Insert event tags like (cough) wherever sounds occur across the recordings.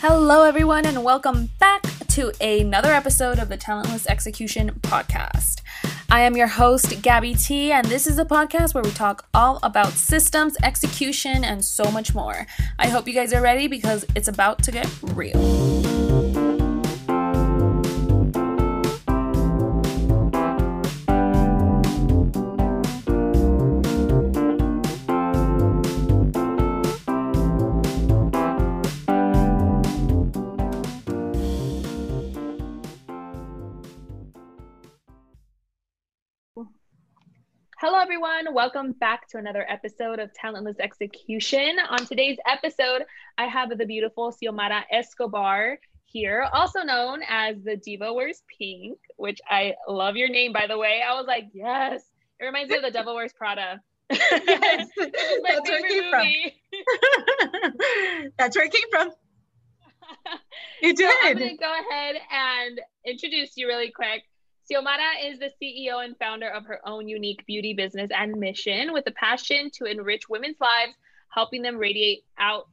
Hello, everyone, and welcome back to another episode of the Talentless Execution Podcast. I am your host, Gabby T, and this is a podcast where we talk all about systems, execution, and so much more. I hope you guys are ready because it's about to get real. Everyone. Welcome back to another episode of Talentless Execution. On today's episode, I have the beautiful Xiomara Escobar here, also known as the Diva Wears Pink, which I love your name, by the way. I was like, yes. It reminds me of the Devil Wears Prada. (laughs) yes, (laughs) (laughs) that's where it came from. that's where it came from. You did. So I'm going to go ahead and introduce you really quick. Xiomara is the CEO and founder of her own unique beauty business and mission with a passion to enrich women's lives, helping them radiate out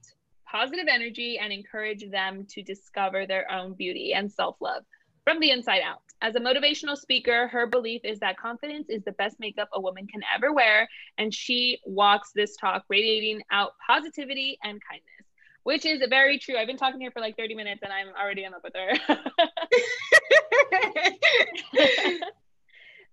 positive energy and encourage them to discover their own beauty and self love from the inside out. As a motivational speaker, her belief is that confidence is the best makeup a woman can ever wear, and she walks this talk radiating out positivity and kindness which is very true. I've been talking to her for like 30 minutes and I'm already in love with her. (laughs)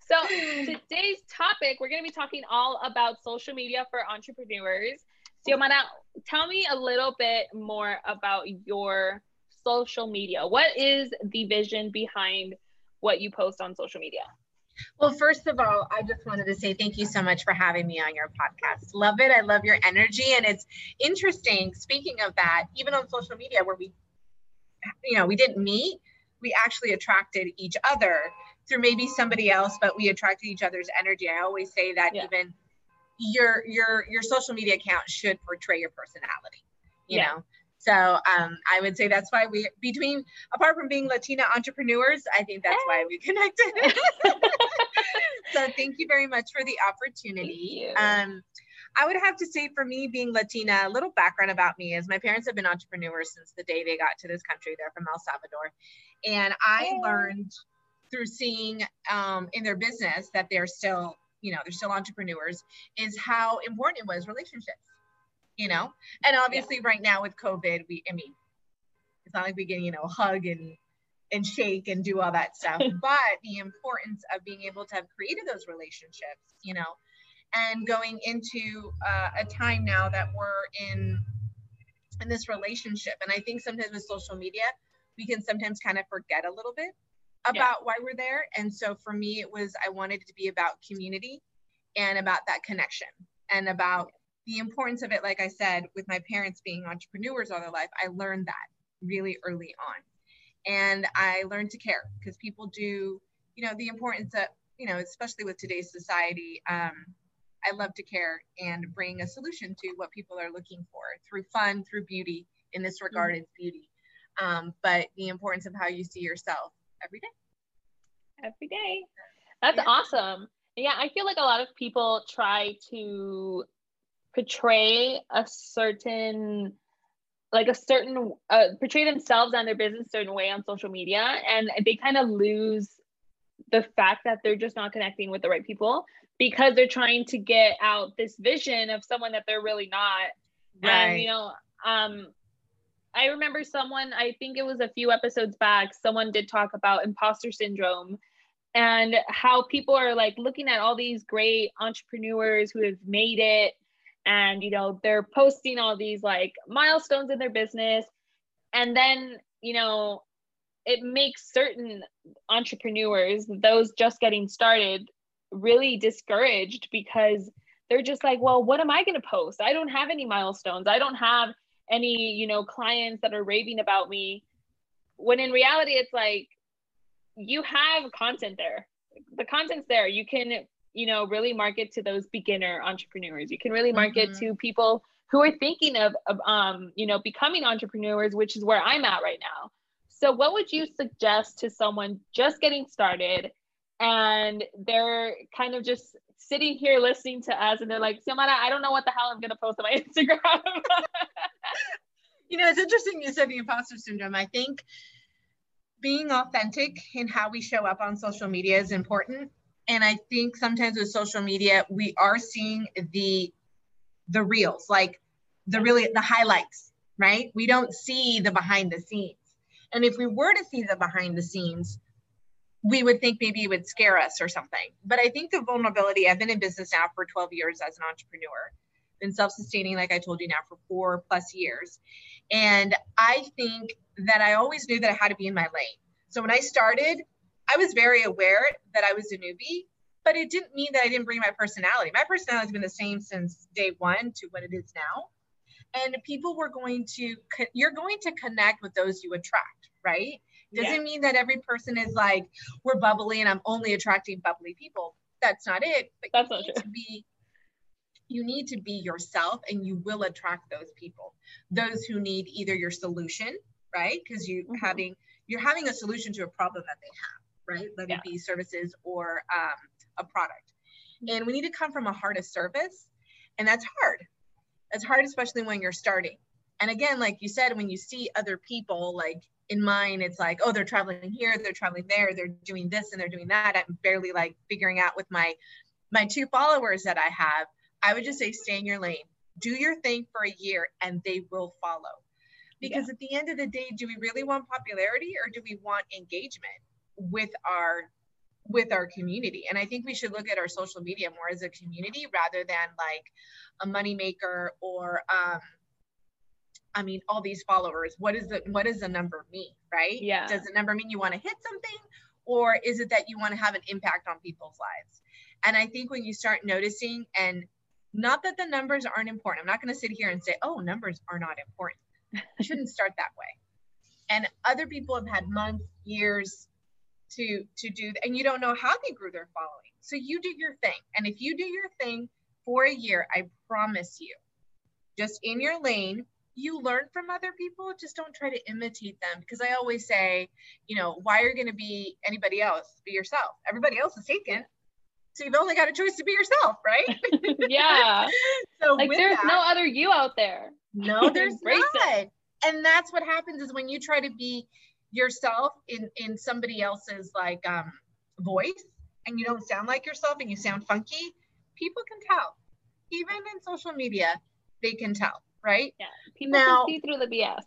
so, today's topic, we're going to be talking all about social media for entrepreneurs. Xiomara, tell me a little bit more about your social media. What is the vision behind what you post on social media? Well, first of all, I just wanted to say thank you so much for having me on your podcast. Love it. I love your energy. And it's interesting, speaking of that, even on social media where we, you know, we didn't meet, we actually attracted each other through maybe somebody else, but we attracted each other's energy. I always say that yeah. even your your your social media account should portray your personality, you yeah. know. So um, I would say that's why we, between, apart from being Latina entrepreneurs, I think that's why we connected. (laughs) so thank you very much for the opportunity. Um, I would have to say for me being Latina, a little background about me is my parents have been entrepreneurs since the day they got to this country. They're from El Salvador. And I learned through seeing um, in their business that they're still, you know, they're still entrepreneurs, is how important it was relationships you know? And obviously yeah. right now with COVID, we, I mean, it's not like we can, you know, hug and, and shake and do all that (laughs) stuff, but the importance of being able to have created those relationships, you know, and going into uh, a time now that we're in, in this relationship. And I think sometimes with social media, we can sometimes kind of forget a little bit about yeah. why we're there. And so for me, it was, I wanted it to be about community and about that connection and about the importance of it, like I said, with my parents being entrepreneurs all their life, I learned that really early on. And I learned to care because people do, you know, the importance of, you know, especially with today's society, um, I love to care and bring a solution to what people are looking for through fun, through beauty. In this regard, mm-hmm. it's beauty. Um, but the importance of how you see yourself every day. Every day. That's yeah. awesome. Yeah, I feel like a lot of people try to portray a certain like a certain uh, portray themselves and their business a certain way on social media and they kind of lose the fact that they're just not connecting with the right people because they're trying to get out this vision of someone that they're really not right. and you know um i remember someone i think it was a few episodes back someone did talk about imposter syndrome and how people are like looking at all these great entrepreneurs who have made it and you know they're posting all these like milestones in their business. And then you know it makes certain entrepreneurs those just getting started really discouraged because they're just like well what am i going to post? I don't have any milestones. I don't have any you know clients that are raving about me. When in reality it's like you have content there. The content's there. You can you know really market to those beginner entrepreneurs you can really market mm-hmm. to people who are thinking of, of um, you know becoming entrepreneurs which is where i'm at right now so what would you suggest to someone just getting started and they're kind of just sitting here listening to us and they're like Xiomara, i don't know what the hell i'm going to post on my (laughs) instagram (laughs) you know, it's interesting you said the imposter syndrome. I think being authentic in how we show up on social media is important. And I think sometimes with social media, we are seeing the the reels, like the really the highlights, right? We don't see the behind the scenes. And if we were to see the behind the scenes, we would think maybe it would scare us or something. But I think the vulnerability, I've been in business now for 12 years as an entrepreneur, been self sustaining, like I told you now, for four plus years. And I think that I always knew that I had to be in my lane. So when I started, I was very aware that I was a newbie, but it didn't mean that I didn't bring my personality. My personality has been the same since day one to what it is now. And people were going to, you're going to connect with those you attract, right? Doesn't yeah. mean that every person is like, we're bubbly and I'm only attracting bubbly people. That's not it. But That's not true. To be, you need to be yourself and you will attract those people. Those who need either your solution, right? Because you mm-hmm. having you're having a solution to a problem that they have, right? Let yeah. it be services or um, a product. And we need to come from a heart of service. And that's hard. That's hard, especially when you're starting. And again, like you said, when you see other people, like in mine, it's like, oh, they're traveling here, they're traveling there, they're doing this and they're doing that. I'm barely like figuring out with my my two followers that I have. I would just say stay in your lane. Do your thing for a year and they will follow. Because yeah. at the end of the day, do we really want popularity or do we want engagement with our with our community? And I think we should look at our social media more as a community rather than like a moneymaker or um, I mean, all these followers, what is the what does the number mean, right? Yeah. Does the number mean you want to hit something, or is it that you want to have an impact on people's lives? And I think when you start noticing, and not that the numbers aren't important, I'm not going to sit here and say, oh, numbers are not important. You (laughs) shouldn't start that way. And other people have had months, years to to do, and you don't know how they grew their following. So you do your thing, and if you do your thing for a year, I promise you, just in your lane, you learn from other people. Just don't try to imitate them. Because i always say you know why are you going to be anybody else be yourself? Everybody else is taken. So you've only got a choice to be yourself right? (laughs) Yeah. (laughs) So like there's that, no other you out there. No (laughs) there's not it. and that's what happens is when you try to be yourself in in somebody else's like um voice and you don't sound like yourself and you sound funky people can tell even in social media they can tell right? Yeah. People now, can see through the BS.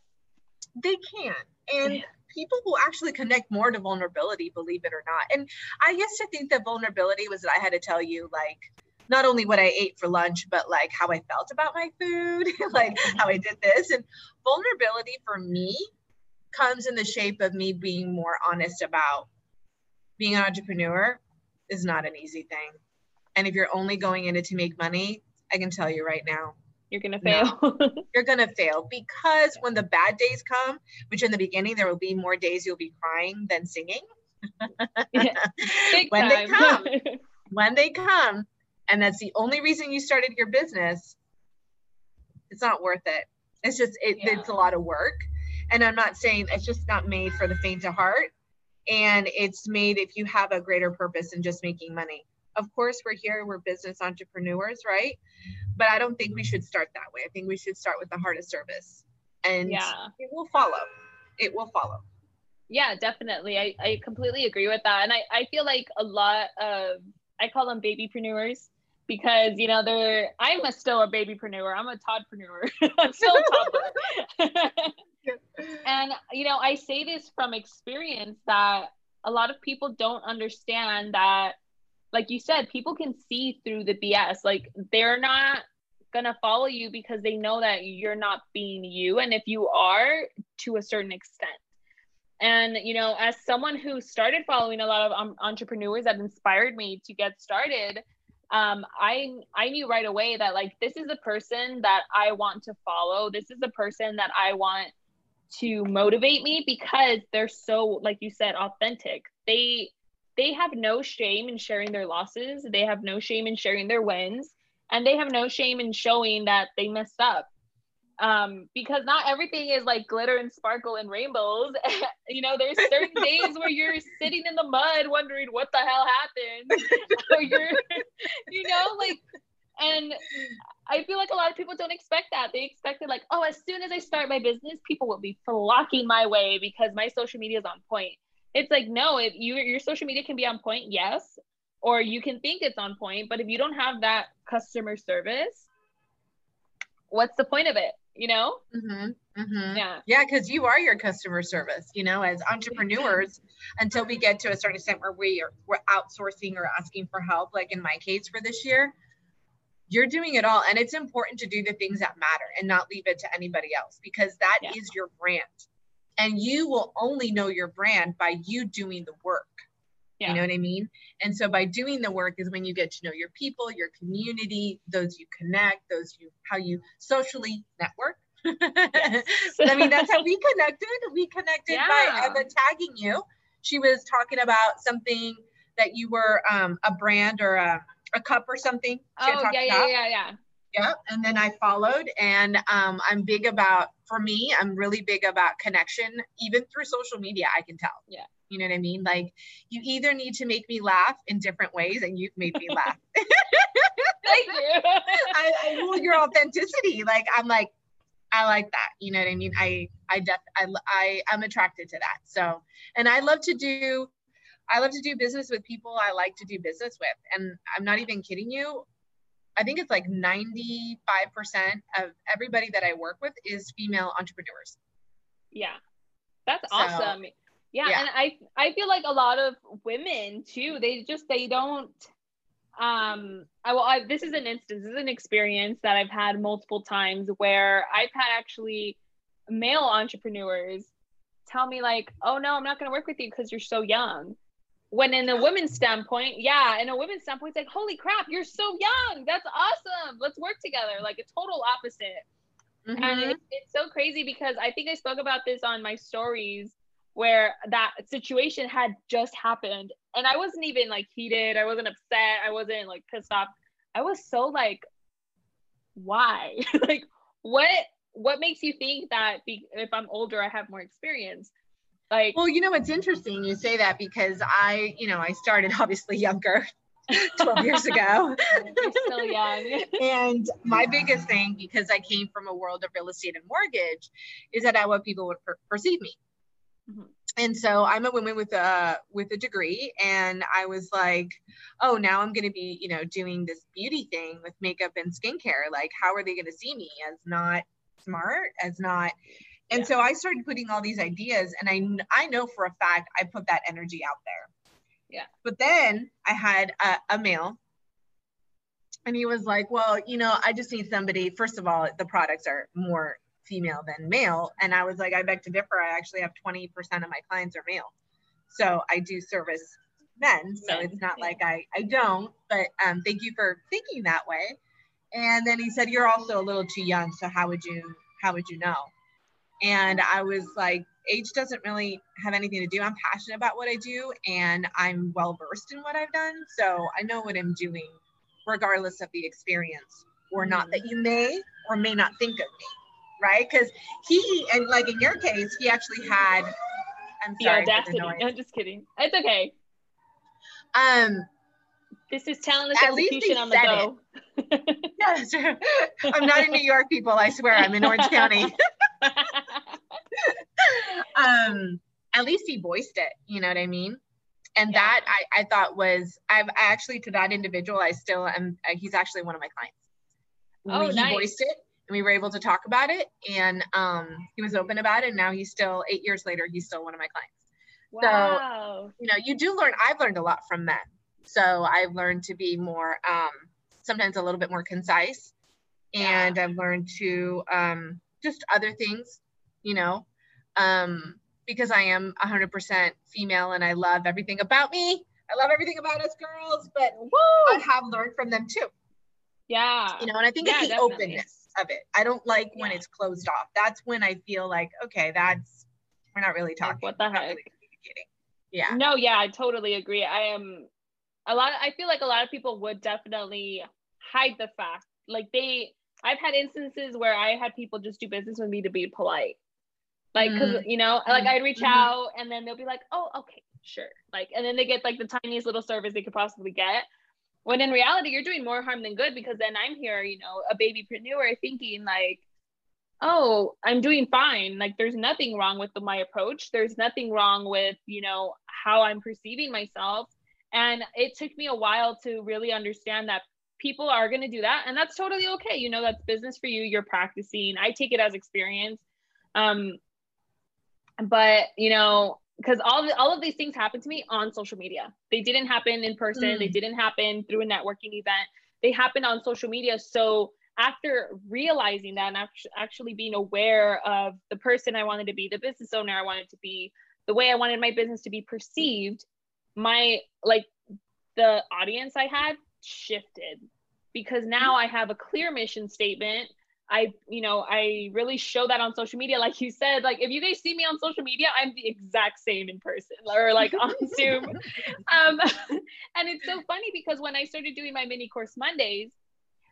They can. And yeah. people will actually connect more to vulnerability, believe it or not. And I used to think that vulnerability was that I had to tell you like not only what I ate for lunch, but like how I felt about my food, (laughs) like how I did this. And vulnerability for me comes in the shape of me being more honest about being an entrepreneur is not an easy thing. And if you're only going in it to make money, I can tell you right now, you're gonna fail. No, (laughs) you're gonna fail because when the bad days come, which in the beginning there will be more days you'll be crying than singing. (laughs) yeah, (laughs) when time. they come, when they come, and that's the only reason you started your business, it's not worth it. It's just it, yeah. it's a lot of work, and I'm not saying it's just not made for the faint of heart, and it's made if you have a greater purpose than just making money. Of course, we're here, we're business entrepreneurs, right? But I don't think we should start that way. I think we should start with the heart of service and yeah. it will follow. It will follow. Yeah, definitely. I, I completely agree with that. And I, I feel like a lot of, I call them babypreneurs because, you know, they're, I'm a, still a babypreneur. I'm a toddpreneur. (laughs) I'm still a toddler. (laughs) and, you know, I say this from experience that a lot of people don't understand that like you said, people can see through the BS. Like they're not gonna follow you because they know that you're not being you. And if you are, to a certain extent. And you know, as someone who started following a lot of um, entrepreneurs that inspired me to get started, um, I I knew right away that like this is a person that I want to follow. This is a person that I want to motivate me because they're so like you said authentic. They they have no shame in sharing their losses. They have no shame in sharing their wins. And they have no shame in showing that they messed up. Um, because not everything is like glitter and sparkle and rainbows. (laughs) you know, there's certain days where you're sitting in the mud wondering what the hell happened. (laughs) or you're, (laughs) you know, like and I feel like a lot of people don't expect that. They expect it like, oh, as soon as I start my business, people will be flocking my way because my social media is on point. It's like, no, if you your social media can be on point, yes, or you can think it's on point, but if you don't have that customer service, what's the point of it? You know? Mm-hmm. Mm-hmm. Yeah. Yeah, because you are your customer service, you know, as entrepreneurs, until we get to a certain extent where we are we're outsourcing or asking for help, like in my case for this year, you're doing it all. And it's important to do the things that matter and not leave it to anybody else because that Yeah. is your brand. And you will only know your brand by you doing the work. Yeah. You know what I mean? And so by doing the work is when you get to know your people, your community, those you connect, those you how you socially network. (laughs) I mean, that's how (laughs) we connected. We connected by Yeah. Emma tagging you. She was talking about something that you were um, a brand or a, a cup or something. Oh yeah, yeah, yeah, yeah. Yep. And then I followed, and um, I'm big about, for me, I'm really big about connection, even through social media. I can tell. Yeah. You know what I mean? Like, you either need to make me laugh in different ways, and you've made me laugh. (laughs) (laughs) Thank you. I, I rule your authenticity. Like, I'm like, I like that. You know what I mean? I, I def, I, I, I'm attracted to that. So, and I love to do, I love to do business with people I like to do business with. And I'm not even kidding you. I think it's like 95% of everybody that I work with is female entrepreneurs. Yeah. That's So, awesome. Yeah, yeah. and I I feel like a lot of women too, they just they don't um I well I, this is an instance, this is an experience that I've had multiple times where I've had actually male entrepreneurs tell me like, "Oh no, I'm not going to work with you because you're so young." When in a woman's standpoint, yeah, in a woman's standpoint, it's like, "Holy crap, you're so young. That's awesome. Let's work together." Like a total opposite and Mhm. it, it's so crazy because I think I spoke about this on my stories where that situation had just happened and I wasn't even like heated, I wasn't upset, I wasn't like pissed off. I was so like why? (laughs) like what what makes you think that be, if I'm older I have more experience? Like Well, you know, it's interesting you say that because I, you know, I started (laughs) obviously younger (laughs) 12 years (laughs) ago. you're still young. and my biggest thing, because I came from a world of real estate and mortgage, is that I want people would per- perceive me. Mhm. And so I'm a woman with a with a degree, and I was like, oh, now I'm going to be, you know, doing this beauty thing with makeup and skincare. Like, how are they going to see me as not smart, as not? And Yeah. so I started putting all these ideas, and I I know for a fact I put that energy out there. Yeah. But then I had a, a male and he was like, Well, you know, I just need somebody. First of all, the products are more female than male. And I was like, I beg to differ. I actually have 20% of my clients are male. So I do service men. So Men, it's not like I, I don't, but um, thank you for thinking that way. And then he said, You're also a little too young. So how would you how would you know? And I was like, age doesn't really have anything to do. I'm passionate about what I do and I'm well versed in what I've done. So I know what I'm doing, regardless of the experience or not that you may or may not think of me. Right. Because he, and like in your case, he actually had, I'm The sorry. for the audacity. noise. I'm just kidding. It's okay. Um, This is talentless At least he execution on the said go. (laughs) yes, (laughs) I'm not in New York, people. I swear I'm in Orange County. (laughs) (laughs) um at least he voiced it you know what i mean and Yeah. that I, I thought was I've I actually to that individual I still am uh, he's actually one of my clients. Oh, We- he voiced it and we were able to talk about it and um he was open about it and now he's still eight years later he's still one of my clients. wow. You know, you do learn I've learned a lot from men. So I've learned to be more um sometimes a little bit more concise and I've learned to um just other things, you know. Um because I am 100% female and I love everything about me. I love everything about us girls, but I have learned from them too. Yeah. You know, and I think Yeah, it's the definitely. openness of it. I don't like when Yeah. it's closed off. That's when I feel like, okay, that's we're not really talking. what the heck? really. Yeah. No, yeah, I totally agree. I am a lot I feel like a lot of people would definitely hide the fact. Like they I've had instances where I had people just do business with me to be polite. Like cuz you know, like I'd reach Mhm. out and then they'll be like, "Oh, okay, sure." Like and then they get like the tiniest little service they could possibly get. when in reality you're doing more harm than good because then i'm here you know a babypreneur thinking like oh i'm doing fine like there's nothing wrong with the, my approach there's nothing wrong with you know how i'm perceiving myself and it took me a while to really understand that people are going to do that and that's totally okay. You know that's business for you you're practicing. I take it as experience. Um but you know because all of, all of these things happened to me on social media. They didn't happen in person. Mm. they didn't happen through a networking event. They happened on social media. So after realizing that and actually being aware of the person i wanted to be the business owner i wanted to be the way i wanted my business to be perceived my like the audience i had shifted because now I have a clear mission statement. I, you know, I really show that on social media. Like you said, like if you guys see me on social media, I'm the exact same in person (laughs) or like on (laughs) Zoom. Um, (laughs) and it's so funny because when I started doing my mini course Mondays,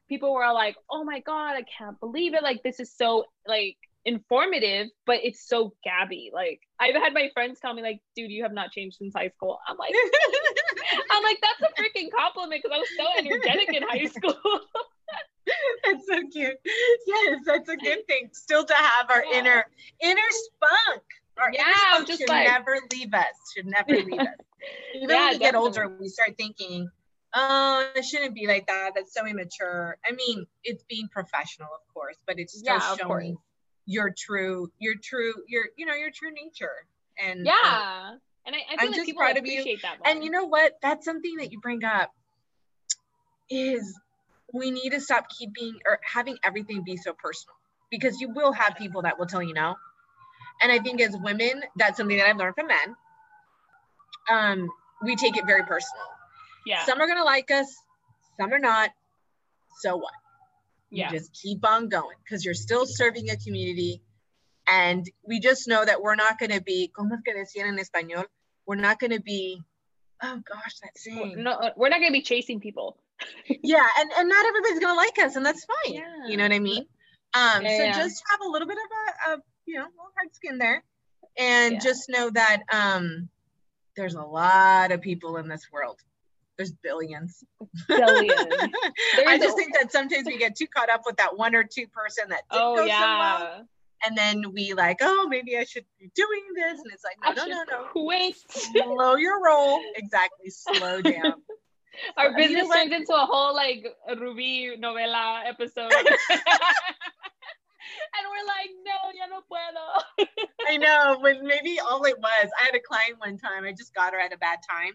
people were like, oh my God, I can't believe it. Like this is so like informative, but it's so gabby. Like I've had my friends tell me, like, dude, you have not changed since high school. I'm like, I'm like, that's a freaking compliment because I was so energetic in high (laughs) school. that's so cute. Yes, that's a good thing. Still to have our yeah. inner inner spunk. Our yeah, inner spunk just should like... never leave us. Should never leave us. (laughs) Even yeah, when we definitely. get older, we start thinking, oh, it shouldn't be like that. That's so immature. I mean, it's being professional, of course, but it's still yeah, showing your true your true your you know your true nature and yeah um, and I, I feel I'm like people appreciate that more. and you know what? That's something that you bring up is we need to stop keeping or having everything be so personal because you will have people that will tell you no. And i think as women that's something that i've learned from men. Um we take it very personal. Yeah. Some are gonna like us some are not. So what? Yeah. You just keep on going because you're still serving a community. And we just know that we're not going to be, como es que decían en español? We're not going to be, oh gosh, that saying. No, we're not going to be chasing people. (laughs) yeah. And, and not everybody's going to like us, and that's fine. Yeah. You know what I mean? Um, yeah, so yeah. just have a little bit of a, a you know, hard skin there. And just know that um, there's a lot of people in this world there's billions. Billions. (laughs) I just a- think that sometimes we get too caught up with that one or two person that didn't oh, go yeah. so well. And then we like, oh, maybe I should be doing this. And it's like, no, no, no, no. Quit. Slow your roll. Exactly. Slow (laughs) down. Our business turns into a whole like Ruby novela episode. (laughs) and we're like, no, ya no puedo. (laughs) I know, but maybe all it was, I had a client one time, I just got her at a bad time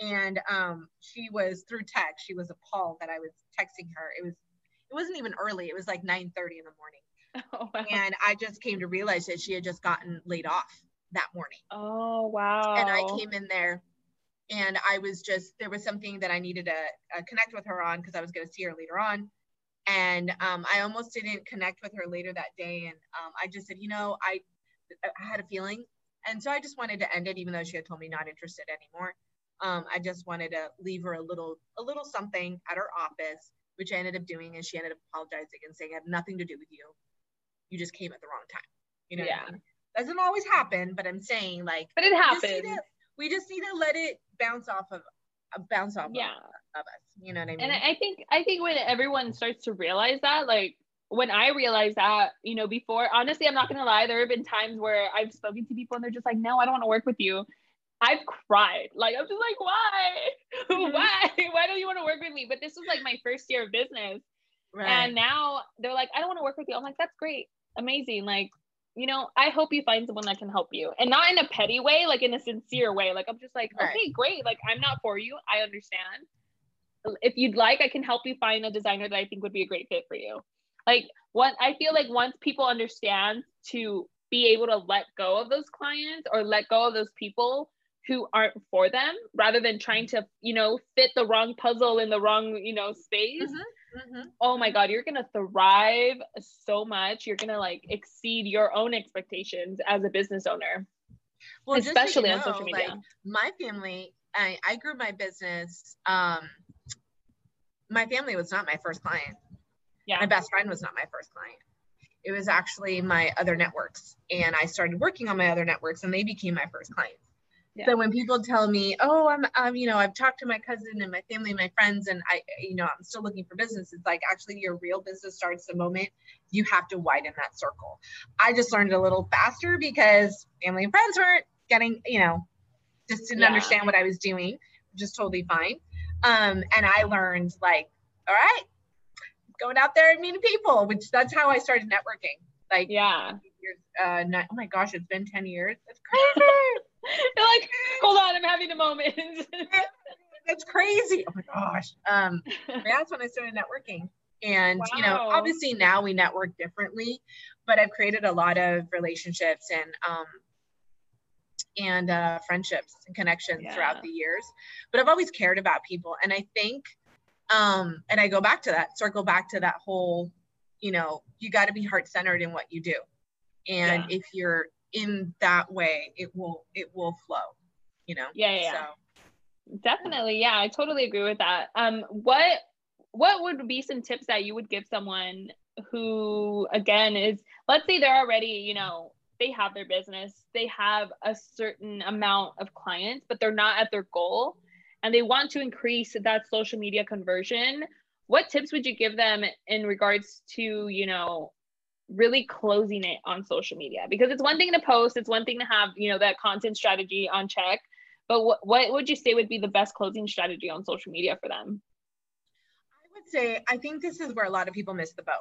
and um, she was through text. She was appalled that I was texting her. It was it wasn't even early. It was like 9:30 in the morning. (laughs) Oh, wow. And I just came to realize that she had just gotten laid off that morning. Oh wow! And I came in there, and I was just there was something that I needed to uh, connect with her on because I was going to see her later on. And um, I almost didn't connect with her later that day, and um, I just said, you know, I I had a feeling, and so I just wanted to end it, even though she had told me not interested anymore um, I just wanted to leave her a little a little something at her office, which I ended up doing, and she ended up apologizing and saying, "I have nothing to do with you. You just came at the wrong time." You know, yeah. I mean? doesn't always happen, but I'm saying like, but it happens. We, just need to let it bounce off of uh, bounce off yeah. of, of us. You know what I mean? And I think I think when everyone starts to realize that, like when I realized that, you know, before, honestly, I'm not gonna lie, there have been times where I've spoken to people and they're just like, no, I don't want to work with you. I've cried. Like I'm just like, why? (laughs) Mm-hmm. why? (laughs) Why don't you want to work with me? But this was like my first year of business. Right. And now they're like, I don't want to work with you. I'm like, that's great. Amazing. Like, you know, I hope you find someone that can help you. And not in a petty way, like in a sincere way. Like I'm just like, right. okay, great. Like I'm not for you. I understand. If you'd like, I can help you find a designer that I think would be a great fit for you. Like what I feel like once people understand to be able to let go of those clients or let go of those people who aren't for them rather than trying to you know fit the wrong puzzle in the wrong you know space mm-hmm, mm-hmm. oh my god you're gonna thrive so much. You're gonna like exceed your own expectations as a business owner. Well especially so on know, social media. like, my family I, I grew my business um my family was not my first client. Yeah. My best friend was not my first client. It was actually my other networks and i started working on my other networks and they became my first clients Yeah. So when people tell me, "Oh, I'm, I'm, you know, I've talked to my cousin and my family and my friends, and I, you know, I'm still looking for business," it's like actually your real business starts the moment you have to widen that circle. I just learned a little faster because family and friends weren't getting, you know, just didn't yeah. understand what I was doing, just totally fine. Um, and I learned like, all right, going out there and meeting people, which that's how I started networking. Like, yeah, years, uh, not, oh my gosh, it's been ten years. That's crazy. (laughs) (laughs) You're like, hold on, I'm having a moment. (laughs) that's crazy. Oh my gosh. Um, (laughs) that's when I started networking. And wow. you know, obviously now we network differently, but I've created a lot of relationships and um, and uh, friendships and connections yeah. throughout the years. But I've always cared about people, and I think, um, and I go back to that, circle back to that whole, you know, you got to be heart centered in what you do, and yeah. if you're in that way, it will it will flow, you know. Yeah, yeah. So. Definitely, yeah, I totally agree with that. Um, what what would be some tips that you would give someone who again is let's say they're already you know they have their business they have a certain amount of clients but they're not at their goal and they want to increase that social media conversion what tips would you give them in regards to you know really closing it on social media because it's one thing to post it's one thing to have you know that content strategy on check but what, what would you say would be the best closing strategy on social media for them I would say I think this is where a lot of people miss the boat.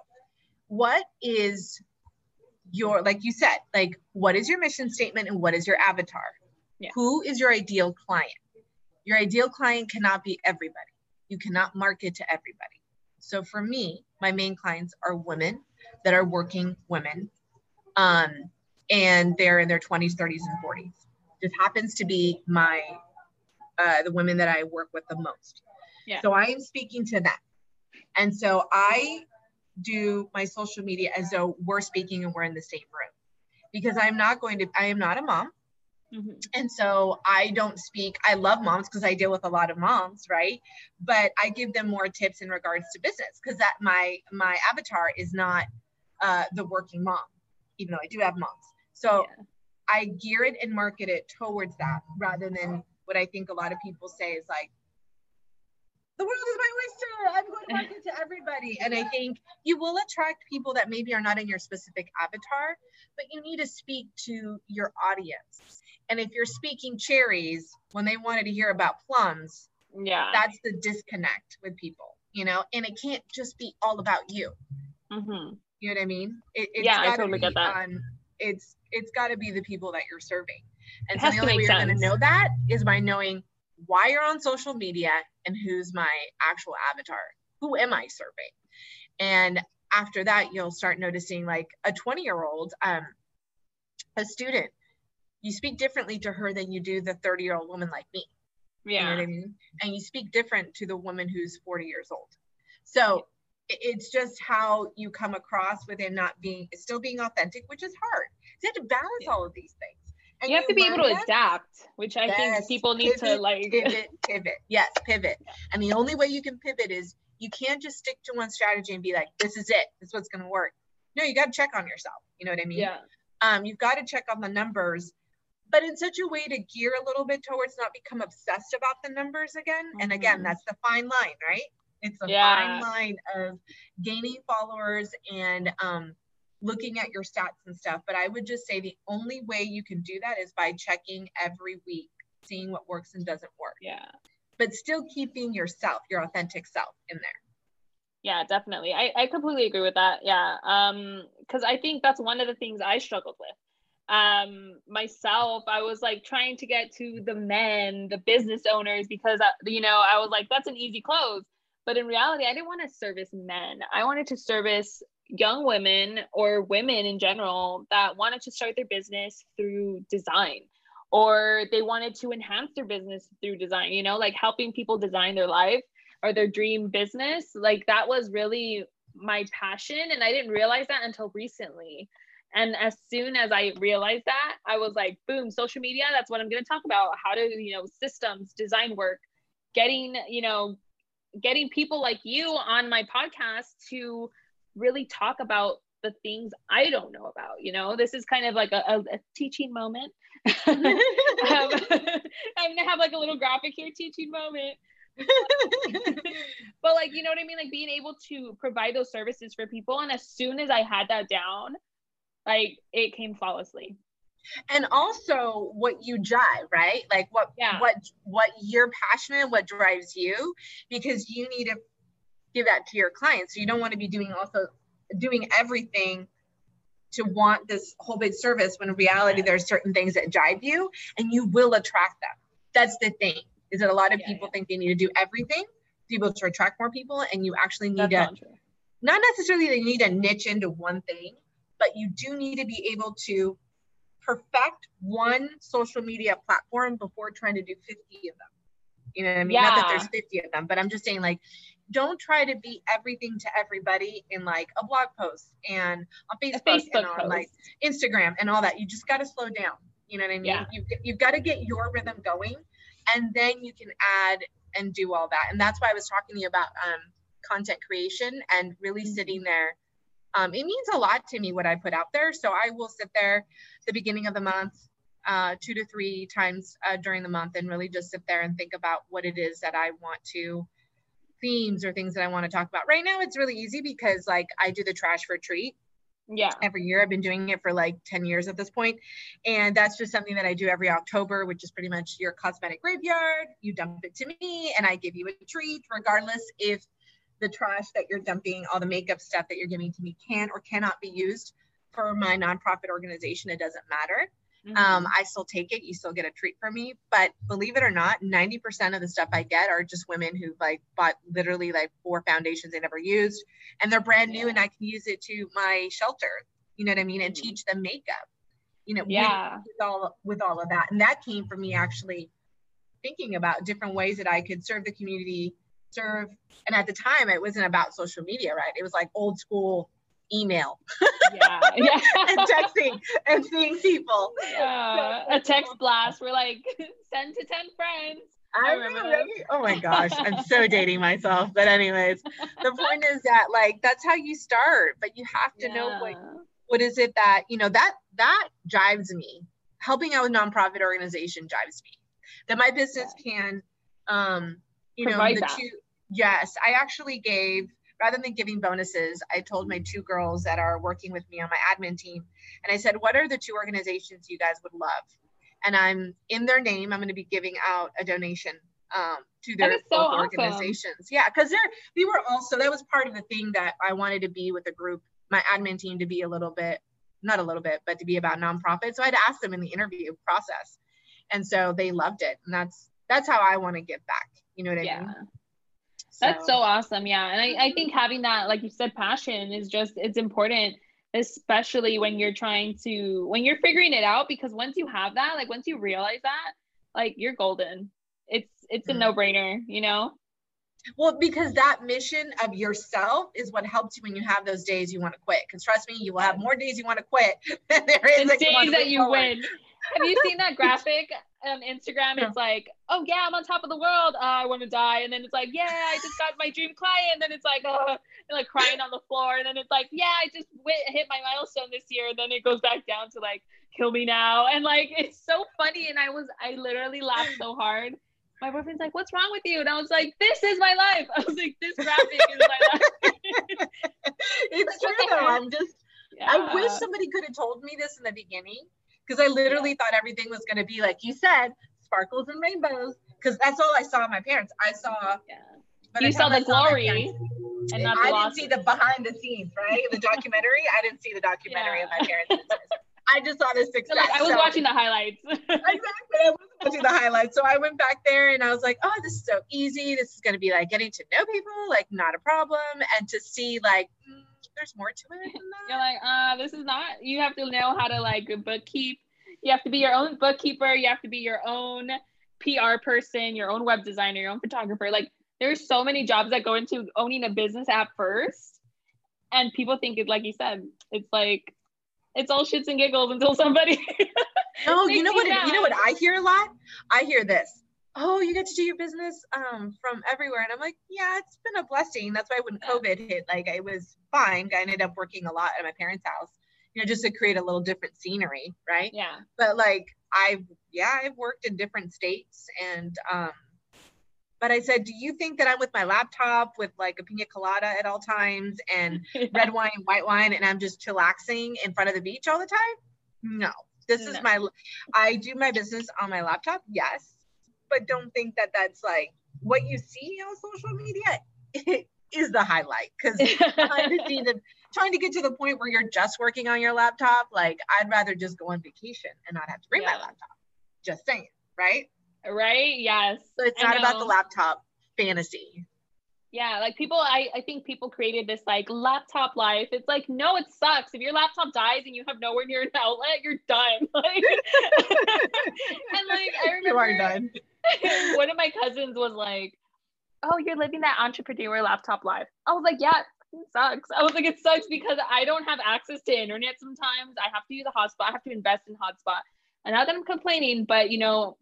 What is your like you said, like what is your mission statement and what is your avatar? Yeah. Who is your ideal client? Your ideal client cannot be everybody. You cannot market to everybody. So for me, my main clients are women that are working women. Um, and they're in their 20s, 30s, and 40s. This happens to be my uh, the women that I work with the most. Yeah. So I am speaking to them. And so I do my social media as though we're speaking and we're in the same room because I'm not going to, I am not a mom. Mm-hmm. And so I don't speak, I love moms because I deal with a lot of moms, right? But I give them more tips in regards to business because that my my avatar is not uh, the working mom, even though I do have moms. So yeah. I gear it and market it towards that rather than what I think a lot of people say is like, the world is my oyster. I'm going to market to everybody. (laughs) And I think you will attract people that maybe are not in your specific avatar, but you need to speak to your audience. And if you're speaking cherries when they wanted to hear about plums, yeah, that's the disconnect with people, you know, and it can't just be all about you. Mm-hmm. You know what I mean? It, yeah, I totally get that. On, it's it's got to be the people that you're serving. And so the only way you're going to know that is by knowing why you're on social media and who's my actual avatar. Who am I serving? And after that, you'll start noticing like a 20 year old, um, a student, you speak differently to her than you do the 30 year old woman like me. Yeah. You know what I mean? And you speak different to the woman who's 40 years old. So it's just how you come across within not being, still being authentic, which is hard. You have to balance all of these things. And you have to be able to adapt, which I yes, think people need pivot, to like pivot, pivot. Yes, pivot. And the only way you can pivot is you can't just stick to one strategy and be like, this is it. This is what's going to work. No, you got to check on yourself. You know what I mean? Yeah. Um, you've got to check on the numbers, but in such a way to gear a little bit towards not become obsessed about the numbers again. Mm-hmm. And again, mm-hmm. that's the fine line, right? It's a yeah. fine line of gaining followers and um, looking at your stats and stuff. But I would just say the only way you can do that is by checking every week, seeing what works and doesn't work. Yeah. But still keeping yourself, your authentic self in there. Yeah, definitely. I, I completely agree with that. Yeah. Um, because I think that's one of the things I struggled with. Um, myself, I was like trying to get to the men, the business owners, because I, uh, you know, I was like, that's an easy close. But in reality, I didn't want to service men. I wanted to service young women or women in general that wanted to start their business through design or they wanted to enhance their business through design, you know, like helping people design their life or their dream business. Like that was really my passion. And I didn't realize that until recently. And as soon as I realized that, I was like, boom, social media, that's what I'm going to talk about. How to, you know, systems, design work, getting, you know, getting people like you on my podcast to really talk about the things I don't know about. You know, this is kind of like a, a, a teaching moment. (laughs) um, (laughs) I'm gonna have like a little graphic here, teaching moment. (laughs) but like, you know what I mean? Like being able to provide those services for people. And as soon as I had that down, like it came flawlessly and also what you drive right like what yeah. what what you're passionate what drives you because you need to give that to your clients so you don't want to be doing also doing everything to want this whole big service when in reality there's certain things that drive you and you will attract them that's the thing is that a lot of yeah, people yeah. think they need to do everything to be able to attract more people and you actually need that's to not, not necessarily they need to niche into one thing but you do need to be able to perfect one social media platform before trying to do 50 of them. You know what I mean? Yeah. Not that there's 50 of them, but I'm just saying like don't try to be everything to everybody in like a blog post and on Facebook, Facebook and on post. like Instagram and all that. You just got to slow down. You know what I mean? Yeah. You've, you've got to get your rhythm going and then you can add and do all that. And that's why I was talking to you about um, content creation and really mm-hmm. sitting there um, it means a lot to me what I put out there. So I will sit there the beginning of the month, uh, two to three times uh, during the month, and really just sit there and think about what it is that I want to themes or things that I want to talk about. Right now, it's really easy because like I do the trash for treat. Yeah. Every year. I've been doing it for like 10 years at this point. And that's just something that I do every October, which is pretty much your cosmetic graveyard. You dump it to me and I give you a treat, regardless if the trash that you're dumping, all the makeup stuff that you're giving to me can or cannot be used for my nonprofit organization. It doesn't matter. Mm-hmm. Um, I still take it. You still get a treat from me. But believe it or not, 90% of the stuff I get are just women who like bought literally like four foundations they never used and they're brand new yeah. and I can use it to my shelter. You know what I mean? And mm-hmm. teach them makeup. You know, yeah. With, with all with all of that. And that came from me actually thinking about different ways that I could serve the community serve. And at the time, it wasn't about social media, right? It was like old school email yeah, yeah. (laughs) and texting and seeing people. Yeah, so, a text blast. We're like, (laughs) send to 10 friends. I, I remember. Know, right? Oh my gosh, I'm so (laughs) dating myself. But anyways, the point is that like that's how you start, but you have to yeah. know what what is it that you know that that drives me. Helping out with nonprofit organization drives me. That my business can um you Provide know the that. two yes i actually gave rather than giving bonuses i told my two girls that are working with me on my admin team and i said what are the two organizations you guys would love and i'm in their name i'm going to be giving out a donation um, to their so awesome. organizations yeah because they're we were also that was part of the thing that i wanted to be with the group my admin team to be a little bit not a little bit but to be about nonprofit so i'd ask them in the interview process and so they loved it and that's that's how i want to give back you know what I yeah. mean? That's so awesome. Yeah. And I, I think having that, like you said, passion is just, it's important, especially when you're trying to, when you're figuring it out, because once you have that, like once you realize that, like you're golden. It's, it's a mm-hmm. no brainer, you know? Well, because that mission of yourself is what helps you when you have those days you want to quit. Because trust me, you will have more days you want to quit (laughs) than there is the days that you forward. win. Have you seen that (laughs) graphic on Instagram? It's like, oh yeah, I'm on top of the world. Oh, I want to die. And then it's like, yeah, I just got my dream client. And then it's like, oh, and like crying on the floor. And then it's like, yeah, I just hit my milestone this year. And then it goes back down to like, kill me now. And like, it's so funny. And I was, I literally laughed so hard. My boyfriend's like, what's wrong with you? And I was like, this is my life. (laughs) I was like, this graphic is my life. (laughs) it's true though. I'm just, yeah. I wish somebody could have told me this in the beginning because I literally thought everything was going to be like you said, sparkles and rainbows. Because that's all I saw my parents. I saw. Yeah. You saw the glory. and not the I didn't see the behind the scenes, right? The documentary. I didn't see the documentary yeah. of my parents. I just saw the success. Like, I was so, watching the highlights. (laughs) exactly. I was watching the highlights. So I went back there and I was like, oh, this is so easy. This is going to be like getting to know people, like not a problem. And to see like, mm, there's more to it You're like, uh, this is not, you have to know how to like bookkeep. You have to be your own bookkeeper. You have to be your own PR person, your own web designer, your own photographer. Like there's so many jobs that go into owning a business at first. And people think it, like you said, it's like, it's all shits and giggles until somebody. (laughs) no, you know what? You know what I hear a lot. I hear this. Oh, you get to do your business um, from everywhere. And I'm like, yeah, it's been a blessing. That's why when COVID hit, like I was fine. I ended up working a lot at my parents' house, you know, just to create a little different scenery, right? Yeah. But like I've yeah, I've worked in different states and um but I said, do you think that I'm with my laptop with like a pina colada at all times and (laughs) yeah. red wine, white wine, and I'm just chillaxing in front of the beach all the time? No. This no. is my, I do my business on my laptop, yes, but don't think that that's like what you see on social media (laughs) is the highlight because (laughs) trying to trying to get to the point where you're just working on your laptop, like I'd rather just go on vacation and not have to bring yeah. my laptop. Just saying, right? Right? Yes. So it's not about the laptop fantasy. Yeah, like people, I, I think people created this like laptop life. It's like, no, it sucks. If your laptop dies and you have nowhere near an outlet, you're done. (laughs) Like, and like, I remember you are done. one of my cousins was like, oh, you're living that entrepreneur laptop life. I was like, yeah, it sucks. I was like, it sucks because I don't have access to internet sometimes. I have to use a hotspot. I have to invest in hotspot. And now that I'm complaining, but you know,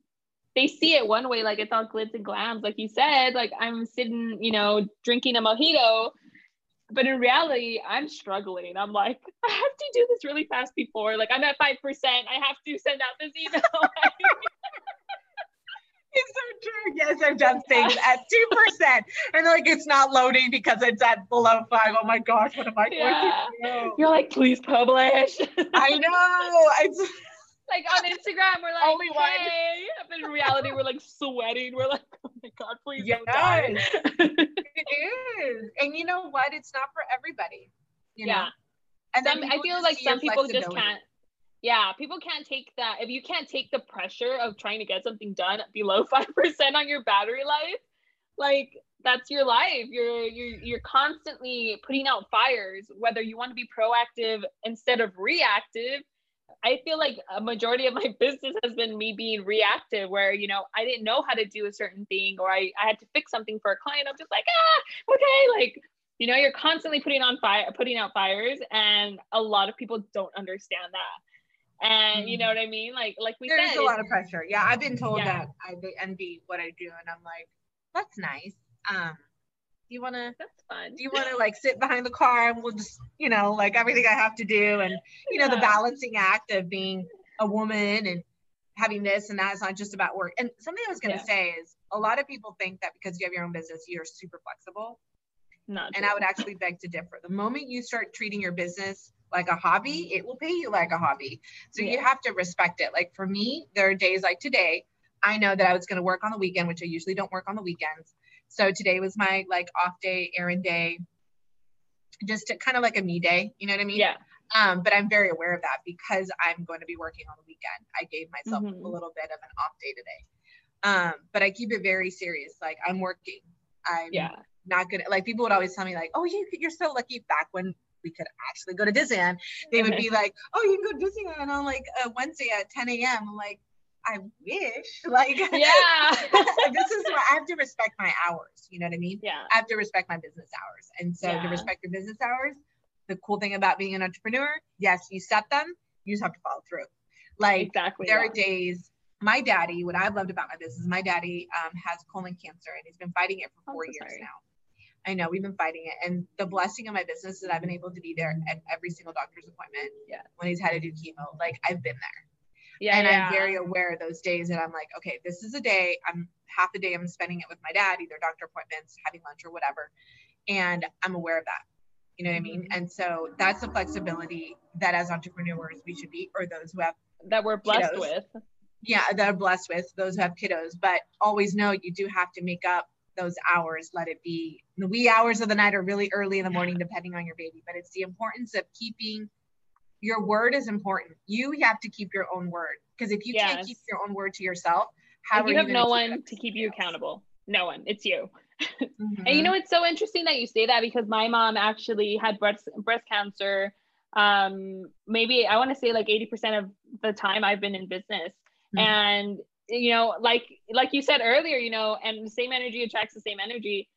they see it one way, like it's all glitz and glams, like you said. Like I'm sitting, you know, drinking a mojito, but in reality, I'm struggling. I'm like, (laughs) I have to do this really fast before. Like I'm at five percent. I have to send out this email. (laughs) It's so true. Yes, I've done things at two percent, and like it's not loading because it's at below five. Oh my gosh, what am I going yeah. to do? You're like, please publish. I know. It's (laughs) like on Instagram, we're like, only hey. one. But in reality, we're like sweating. We're like, oh my god, please yes. don't die. (laughs) it is, and you know what? It's not for everybody. You yeah. Know? And some, I feel like some people just can't. Yeah, people can't take that. If you can't take the pressure of trying to get something done below (laughs) five percent on your battery life, like that's your life. You're you're you're constantly putting out fires. Whether you want to be proactive instead of reactive I feel like a majority of my (laughs) business has been me being reactive, where you know I didn't know how to do a certain thing, or I, I had to fix something for a client. I'm just like, ah, okay, like you know, you're constantly putting on fire, putting out fires, and a lot of people don't understand that. And mm-hmm. you know what I mean? Like, like we There's said, a lot of pressure. Yeah, I've been told yeah. that I they envy what I do, and I'm like, that's nice. Um, do you want to that's fun. do you want to like sit behind the car and we'll just you know like everything i have to do and you know yeah. the balancing act of being a woman and having this and that is not just about work. And something i was going to yeah. say is a lot of people think that because you have your own business you're super flexible. Not and i would actually beg to differ. The moment you start treating your business like a hobby it will pay you like a hobby. So yeah. you have to respect it. Like for me there are days like today i know that i was going to work on the weekend which i usually don't work on the weekends so today was my like off day, errand day, just to, kind of like a me day. You know what I mean? Yeah. Um, but I'm very aware of that because I'm going to be working on the weekend. I gave myself mm-hmm. a little bit of an off day today. Um, but I keep it very serious. Like I'm working. I'm yeah. not gonna like people would always tell me like, oh, you you're so lucky. Back when we could actually go to Disneyland, they would be (laughs) like, oh, you can go to Disneyland on like a Wednesday at 10 a.m. I'm like, I wish. (laughs) Like, yeah, (laughs) this is where I have to respect my hours. You know what I mean? Yeah. I have to respect my business hours. And so yeah. to respect your business hours, the cool thing about being an entrepreneur, yes, you set them, you just have to follow through. Like, exactly. There yeah. are days. My daddy, what I've loved about my business, my daddy um, has colon cancer and he's been fighting it for four years sorry. now. I know we've been fighting it. And the blessing of my business is that I've been able to be there at every single doctor's appointment. Yeah. When he's had to do chemo, like I've been there. Yeah. And yeah. I'm very aware of those days. And I'm like, okay, this is a day. I'm half the day I'm spending it with my dad, either doctor appointments, having lunch or whatever. And I'm aware of that. You know what I mean? Mm-hmm. And so that's the flexibility that as entrepreneurs we should be, or those who have that we're blessed kiddos. with. Yeah, that are blessed with those who have kiddos. But always know you do have to make up those hours. Let it be the wee hours of the night or really early in the morning, depending on your baby. But it's the importance of keeping your word is important. You have to keep your own word because if you yes. can't keep your own word to yourself, how you have you no one to keep you accountable. No one. It's you. Mm-hmm. (laughs) and you know it's so interesting that you say that because my mom actually had breast breast cancer. Um, maybe I want to say like 80% of the time I've been in business. Mm-hmm. And you know, like like you said earlier, you know, and the same energy attracts the same energy.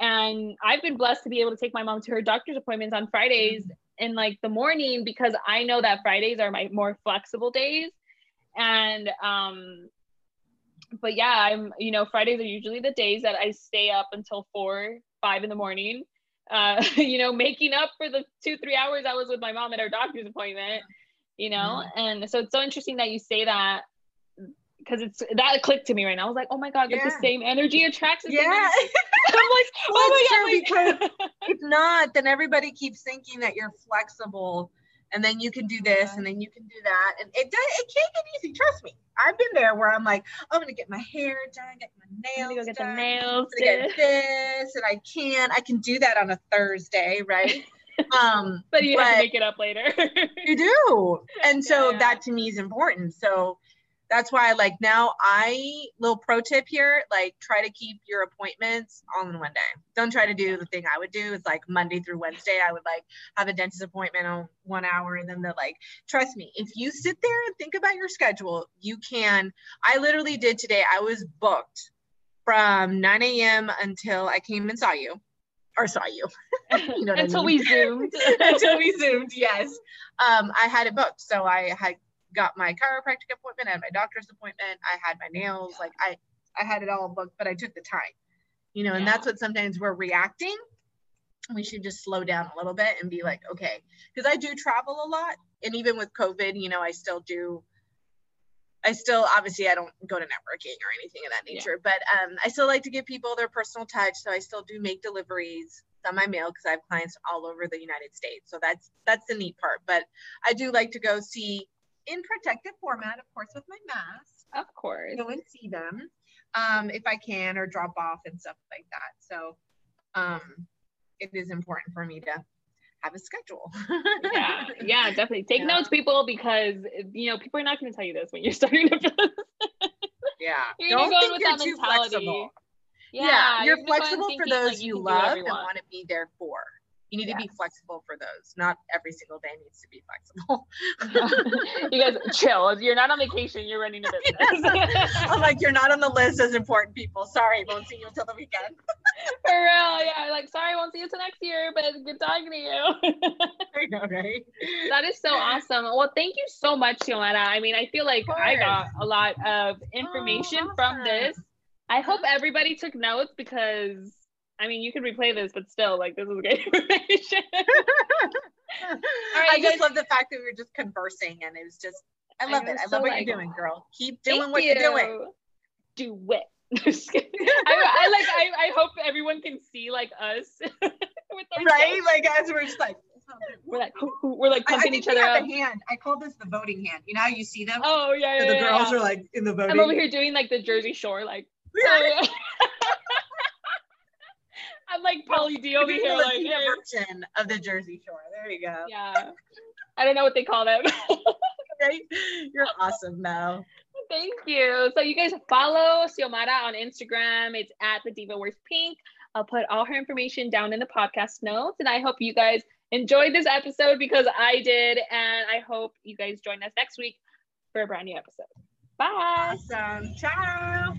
And I've been blessed to be able to take my mom to her doctor's appointments on Fridays mm-hmm in like the morning because I know that Fridays are my more flexible days. And um but yeah, I'm, you know, Fridays are usually the days that I stay up until four, five in the morning, uh, (laughs) you know, making up for the two, three hours I was with my mom at our doctor's appointment, you know? Mm-hmm. And so it's so interesting that you say that because it's that clicked to me right now. I was like, oh my god, yeah. like the same energy attracts. The yeah. (laughs) I'm like, (laughs) well, oh my god. Because (laughs) if not, then everybody keeps thinking that you're flexible, and then you can do this, yeah. and then you can do that, and it does. It can't get easy. Trust me. I've been there where I'm like, I'm gonna get my hair done, get my nails go get done, the nails, I'm gonna get this, and I can. I can do that on a Thursday, right? um but you but have to make it up later you do and so yeah. that to me is important so that's why like now I little pro tip here, like try to keep your appointments all in one day. Don't try to do the thing I would do. It's like Monday through Wednesday. I would like have a dentist appointment on one hour and then the like trust me, if you sit there and think about your schedule, you can I literally did today. I was booked from 9 a.m. until I came and saw you or saw you. (laughs) you know until I mean? we zoomed. (laughs) until we zoomed, yes. Um, I had it booked. So I had got my chiropractic appointment, I had my doctor's appointment, I had my nails, like I I had it all booked, but I took the time. You know, and that's what sometimes we're reacting. We should just slow down a little bit and be like, okay, because I do travel a lot. And even with COVID, you know, I still do I still obviously I don't go to networking or anything of that nature, yeah. but um, I still like to give people their personal touch. So I still do make deliveries on my mail because I have clients all over the United States. So that's that's the neat part. But I do like to go see in protected format, of course, with my mask. Of course. Go and see them um, if I can or drop off and stuff like that. So um, it is important for me to have a schedule. yeah, (laughs) yeah, definitely. Take yeah. notes, people, because you know people are not going to tell you this when you're (laughs) starting to. yeah, (laughs) you're don't think you're too mentality. flexible. Yeah, yeah you're, you're flexible for those like you, you love and want to be there for. You need to be flexible for those. Not every single day needs to be flexible. (laughs) you guys chill. You're not on vacation. You're running a (laughs) business. I'm like, you're not on the list as important people. Sorry, won't see you until the weekend. (laughs) for real, yeah. Like, sorry, won't see you until next year, but good talking to you. I know, right? That is so awesome. Well, thank you so much, Xiomara. I mean, I feel like I got a lot of information oh, awesome. from this. I hope everybody took notes because I mean, you could replay this, but still, like, this is great (laughs) information. (laughs) I just love the fact that we were just conversing and it was just, I love I it. I love what like, you're doing, girl. Keep doing what you. are doing. Do it. (laughs) I, I, like. I, I hope everyone can see like us. right, like as we're just like we're like we're like pumping I, I each other up. hand. I call this the voting hand. You know how you see them? Oh yeah, yeah. So the yeah, girls yeah. are like in the voting. I'm over here doing like the Jersey Shore, like. Yeah. I'm like Pauly D over here, like hey. version of the Jersey Shore. There you go. Yeah, I don't know what they call them. (laughs) right? You're awesome, though. Thank you. So you guys follow Xiomara on Instagram. It's at the Diva Wears Pink. I'll put all her information down in the podcast notes, and I hope you guys enjoyed this episode because I did, and I hope you guys join us next week for a brand new episode. Bye. Awesome. Ciao.